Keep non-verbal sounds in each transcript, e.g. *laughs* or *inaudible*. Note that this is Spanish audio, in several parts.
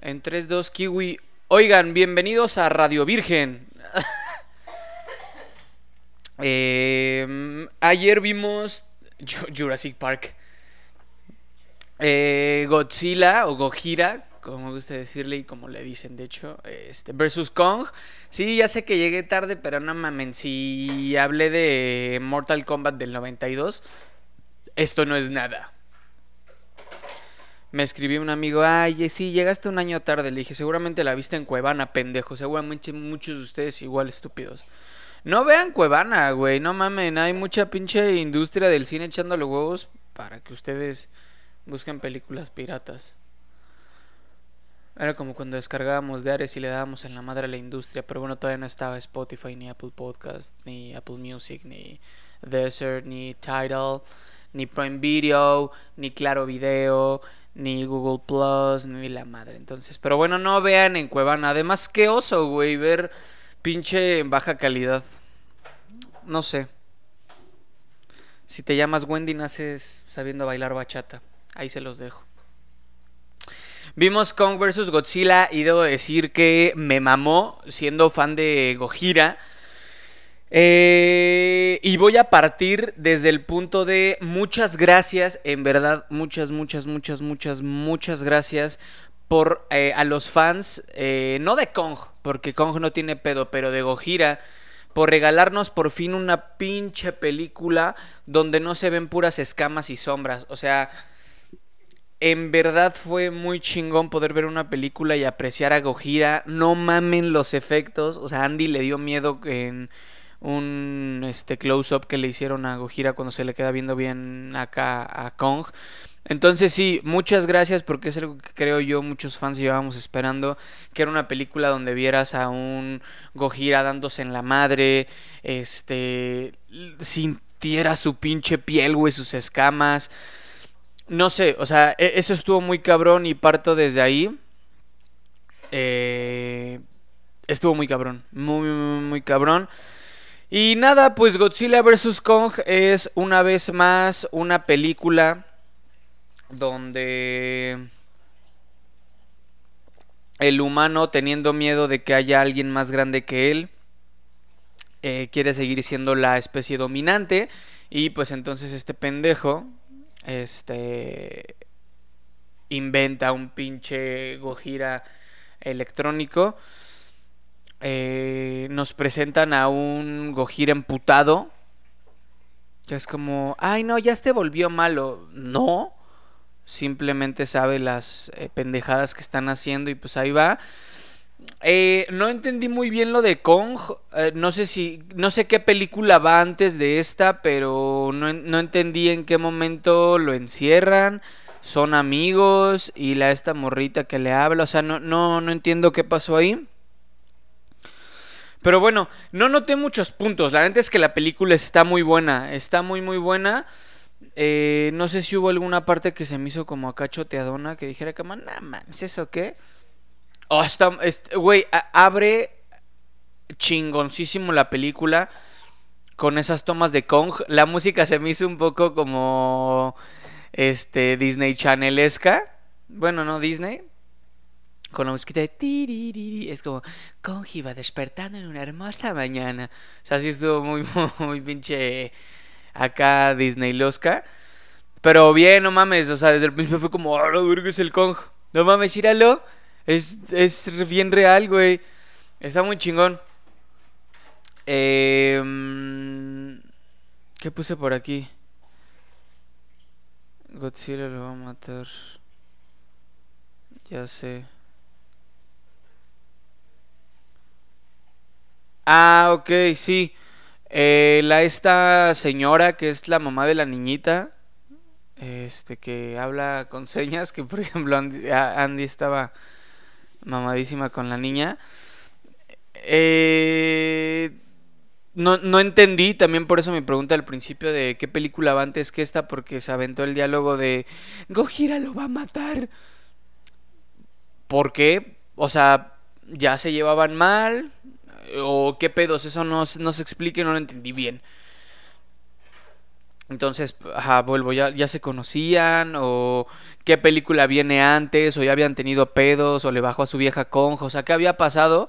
En 3, 2, Kiwi. Oigan, bienvenidos a Radio Virgen. *laughs* Eh, ayer vimos Ju- Jurassic Park. Eh, Godzilla o Gojira, como me gusta decirle y como le dicen, de hecho, este, versus Kong. Sí, ya sé que llegué tarde, pero no mamen, si hablé de Mortal Kombat del 92, esto no es nada. Me escribió un amigo, ay, sí, llegaste un año tarde. Le dije, seguramente la viste en Cuevana, pendejo. Seguramente muchos de ustedes igual estúpidos. No vean Cuevana, güey, no mamen. Hay mucha pinche industria del cine echándole huevos para que ustedes busquen películas piratas. Era como cuando descargábamos de Ares y le dábamos en la madre a la industria, pero bueno, todavía no estaba Spotify, ni Apple Podcast, ni Apple Music, ni Desert, ni Tidal, ni Prime Video, ni Claro Video, ni Google Plus, ni la madre. Entonces, pero bueno, no vean en Cuevana. Además, qué oso, güey, ver pinche en baja calidad. No sé. Si te llamas Wendy, naces sabiendo bailar bachata. Ahí se los dejo. Vimos Kong vs Godzilla y debo decir que me mamó siendo fan de Gojira. Eh, y voy a partir desde el punto de muchas gracias, en verdad, muchas, muchas, muchas, muchas, muchas gracias por eh, a los fans, eh, no de Kong, porque Kong no tiene pedo, pero de Gojira, por regalarnos por fin una pinche película donde no se ven puras escamas y sombras. O sea, en verdad fue muy chingón poder ver una película y apreciar a Gojira. No mamen los efectos. O sea, Andy le dio miedo en un este close-up que le hicieron a Gojira cuando se le queda viendo bien acá a Kong. Entonces sí, muchas gracias porque es algo que creo yo muchos fans llevábamos esperando, que era una película donde vieras a un Gojira dándose en la madre, este, sintiera su pinche piel, güey, sus escamas. No sé, o sea, e- eso estuvo muy cabrón y parto desde ahí. Eh, estuvo muy cabrón, muy, muy, muy cabrón. Y nada, pues Godzilla vs. Kong es una vez más una película donde el humano teniendo miedo de que haya alguien más grande que él, eh, quiere seguir siendo la especie dominante y pues entonces este pendejo, este, inventa un pinche Gojira electrónico. Eh, nos presentan a un Gojira emputado. Que es como, ay no, ya se volvió malo. No, simplemente sabe las eh, pendejadas que están haciendo y pues ahí va. Eh, no entendí muy bien lo de Kong. eh, no sé si. No sé qué película va antes de esta. Pero no, no entendí en qué momento lo encierran. Son amigos. Y la esta morrita que le habla. O sea, no, no, no entiendo qué pasó ahí. Pero bueno, no noté muchos puntos. La neta es que la película está muy buena. Está muy, muy buena. Eh, no sé si hubo alguna parte que se me hizo como acá choteadona. Que dijera nah, man, ¿es eso qué? Oh, está, est- güey, abre chingoncísimo la película con esas tomas de Kong. La música se me hizo un poco como este Disney Channelesca. Bueno, no Disney. Con la musiquita de tiririri. Es como Kong iba despertando en una hermosa mañana. O sea, sí estuvo muy, *laughs* muy pinche acá Disney Losca. Pero bien, no mames. O sea, desde el principio fue como, ah, verga es el Kong. No mames, míralo. Es, es bien real, güey. Está muy chingón. Eh, ¿Qué puse por aquí? Godzilla lo va a matar. Ya sé. Ah, ok, sí. Eh, la esta señora que es la mamá de la niñita. Este que habla con señas. Que por *laughs* ejemplo Andy, a- Andy estaba mamadísima con la niña. Eh, no, no entendí, también por eso me pregunta al principio de qué película va antes que esta, porque se aventó el diálogo de Gojira lo va a matar. ¿Por qué? O sea, ¿ya se llevaban mal? ¿O qué pedos? Eso no, no se explica y no lo entendí bien. Entonces, ajá, vuelvo, ya, ya se conocían, o qué película viene antes, o ya habían tenido pedos, o le bajó a su vieja conjo, o sea, qué había pasado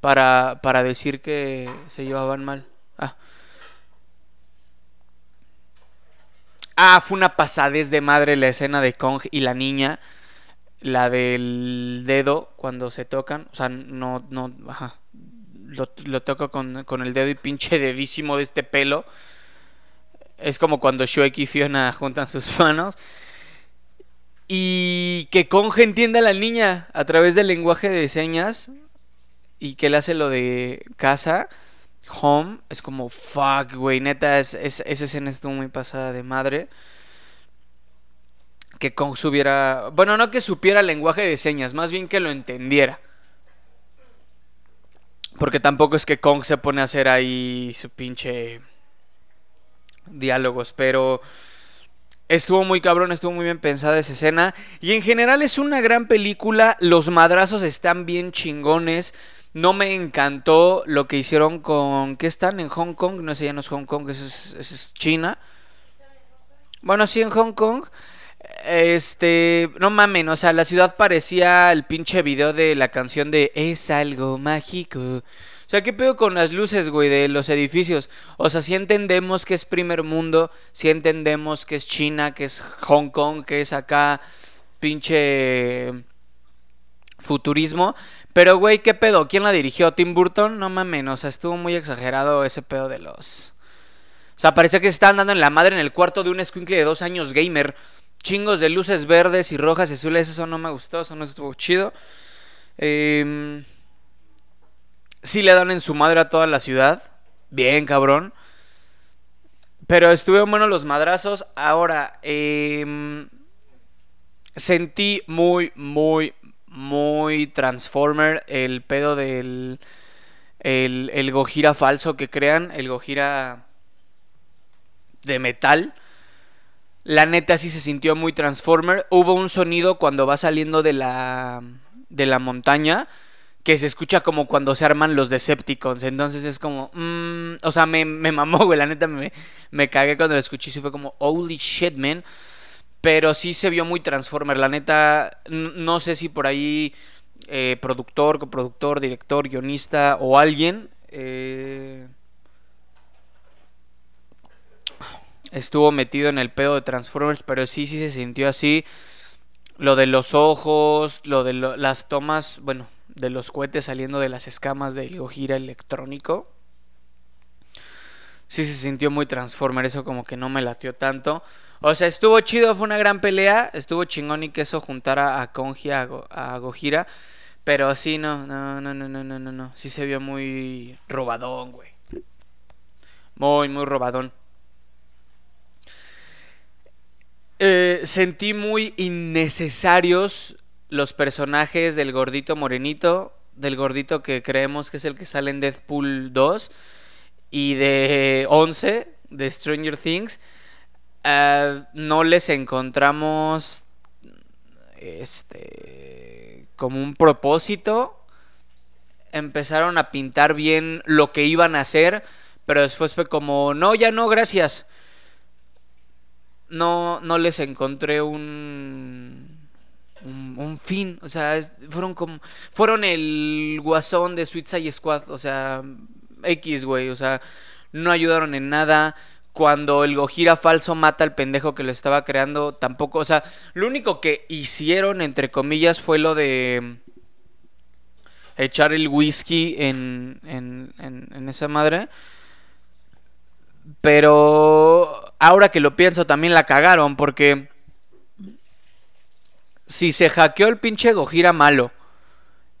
para, para decir que se llevaban mal. Ah. ah, fue una pasadez de madre la escena de Kong y la niña, la del dedo cuando se tocan, o sea, no, no, ajá, lo, toco con, con el dedo y pinche dedísimo de este pelo. Es como cuando Shrek y Fiona juntan sus *laughs* manos. Y que Conge entienda a la niña a través del lenguaje de señas. Y que le hace lo de casa, home. Es como, fuck, güey. Neta, es, esa escena estuvo muy pasada de madre. Que Kong supiera. Bueno, no que supiera el lenguaje de señas, más bien que lo entendiera. Porque tampoco es que Kong se pone a hacer ahí su pinche diálogos, pero estuvo muy cabrón, estuvo muy bien pensada esa escena. Y en general es una gran película, los madrazos están bien chingones. No me encantó lo que hicieron con... ¿Qué están? En Hong Kong. No sé, ya no es Hong Kong, es, es China. Bueno, sí, en Hong Kong. Este, no mamen, o sea, la ciudad parecía el pinche video de la canción de Es algo mágico. O sea, ¿qué pedo con las luces, güey, de los edificios? O sea, si entendemos que es primer mundo, si entendemos que es China, que es Hong Kong, que es acá pinche futurismo. Pero, güey, ¿qué pedo? ¿Quién la dirigió? ¿Tim Burton? No mames, o sea, estuvo muy exagerado ese pedo de los... O sea, parecía que se estaban dando en la madre en el cuarto de un squinkle de dos años gamer. Chingos de luces verdes y rojas y azules, eso no me gustó, eso no estuvo chido. Eh sí le dan en su madre a toda la ciudad. Bien, cabrón. Pero estuvieron buenos los madrazos. Ahora, em, sentí muy, muy, muy Transformer el pedo del. El, el Gojira falso que crean. El Gojira de metal. La neta sí se sintió muy Transformer. Hubo un sonido cuando va saliendo de la. de la montaña que se escucha como cuando se arman los Decepticons. Entonces es como, mm, o sea, me, me, mamó, güey. La neta me, me cagué cuando lo escuché y fue como, holy shit, man. Pero sí se vio muy Transformer. La neta, no sé si por ahí eh, productor, coproductor, director, guionista o alguien eh, estuvo metido en el pedo de Transformers, pero sí, sí se sintió así. Lo de los ojos, lo de las tomas, bueno, de los cohetes saliendo de las escamas del Gojira electrónico. Sí se sintió muy Transformer, eso como que no me latió tanto. O sea, estuvo chido, fue una gran pelea, estuvo chingón y que eso juntara a Konji, a, Gojira. Pero sí, no, no, no, no, no, no, no. Sí se vio muy robadón, güey. Muy, muy robadón. Eh, sentí muy innecesarios los personajes del gordito morenito, del gordito que creemos que es el que sale en Deadpool 2 y de 11 de Stranger Things, eh, no les encontramos este como un propósito. Empezaron a pintar bien lo que iban a hacer, pero después fue como, no, ya no, gracias. No, no les encontré un un, fin. O sea, fueron como. Fueron el guasón de Suicide Squad. O sea, X, güey. O sea, no ayudaron en nada. Cuando el Gojira falso mata al pendejo que lo estaba creando, tampoco. O sea, lo único que hicieron, entre comillas, fue lo de. Echar el whisky en, en, en, en esa madre. Pero ahora que lo pienso, también la cagaron. Porque si se hackeó el pinche Gojira malo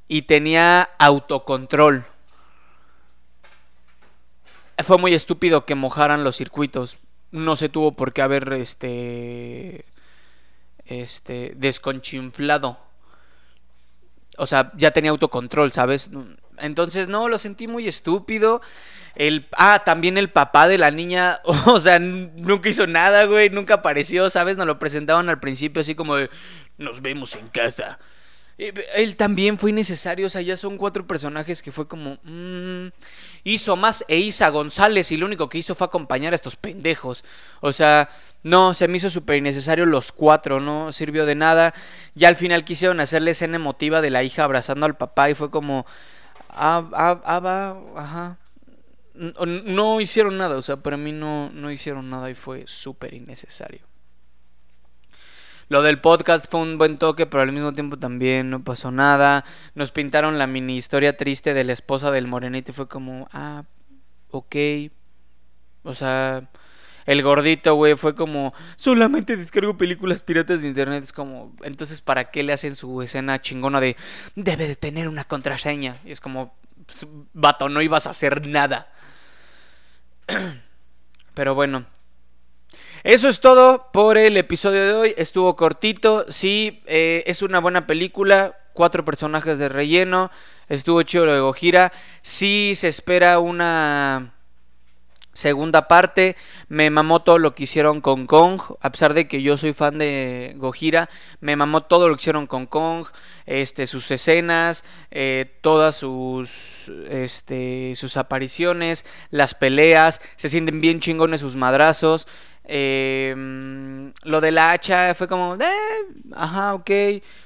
y tenía autocontrol, fue muy estúpido que mojaran los circuitos. No se tuvo por qué haber este este desconchinflado. O sea, ya tenía autocontrol, ¿sabes? Entonces, no, lo sentí muy estúpido. El, ah, también el papá de la niña, *laughs* o sea, nunca hizo nada, güey, nunca apareció, ¿sabes? Nos lo presentaban al principio así como de, nos vemos en casa. Él también fue innecesario, o sea, ya son cuatro personajes que fue como... Mm, hizo más e Isa González y lo único que hizo fue acompañar a estos pendejos. O sea, no, se me hizo súper innecesario los cuatro, no sirvió de nada. Ya al final quisieron hacerle escena emotiva de la hija abrazando al papá y fue como... Ah, ah, ah va, ajá. No, hicieron nada, o sea, para mí no, no hicieron nada y fue súper innecesario. Lo del podcast fue un buen toque, pero al mismo tiempo también no pasó nada. Nos pintaron la mini historia triste de la esposa del morenito fue como, ah, ok. O sea, el gordito, güey, fue como, solamente descargo películas piratas de internet. Es como, entonces, ¿para qué le hacen su escena chingona de, debe de tener una contraseña? Y es como, pues, vato, no ibas a hacer nada. *clears throat* Pero bueno, eso es todo por el episodio de hoy. Estuvo cortito. Sí, eh, es una buena película. Cuatro personajes de relleno. Estuvo chido lo de Gojira. Sí se espera una segunda parte. Me mamó todo lo que hicieron con Kong. A pesar de que yo soy fan de Gojira. Me mamó todo lo que hicieron con Kong. Este, sus escenas. Eh, todas sus. Este. sus apariciones. Las peleas. Se sienten bien chingones sus madrazos. Eh, lo de la hacha fue como, eh, ajá, ok.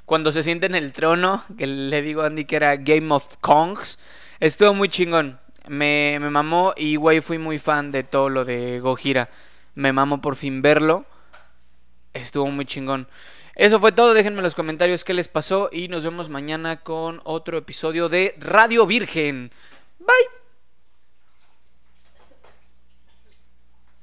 Cuando se siente en el trono, que le digo a Andy que era Game of Kongs, estuvo muy chingón. Me, me mamó y, güey, fui muy fan de todo lo de Gojira. Me mamó por fin verlo. Estuvo muy chingón. Eso fue todo. Déjenme en los comentarios qué les pasó y nos vemos mañana con otro episodio de Radio Virgen. Bye.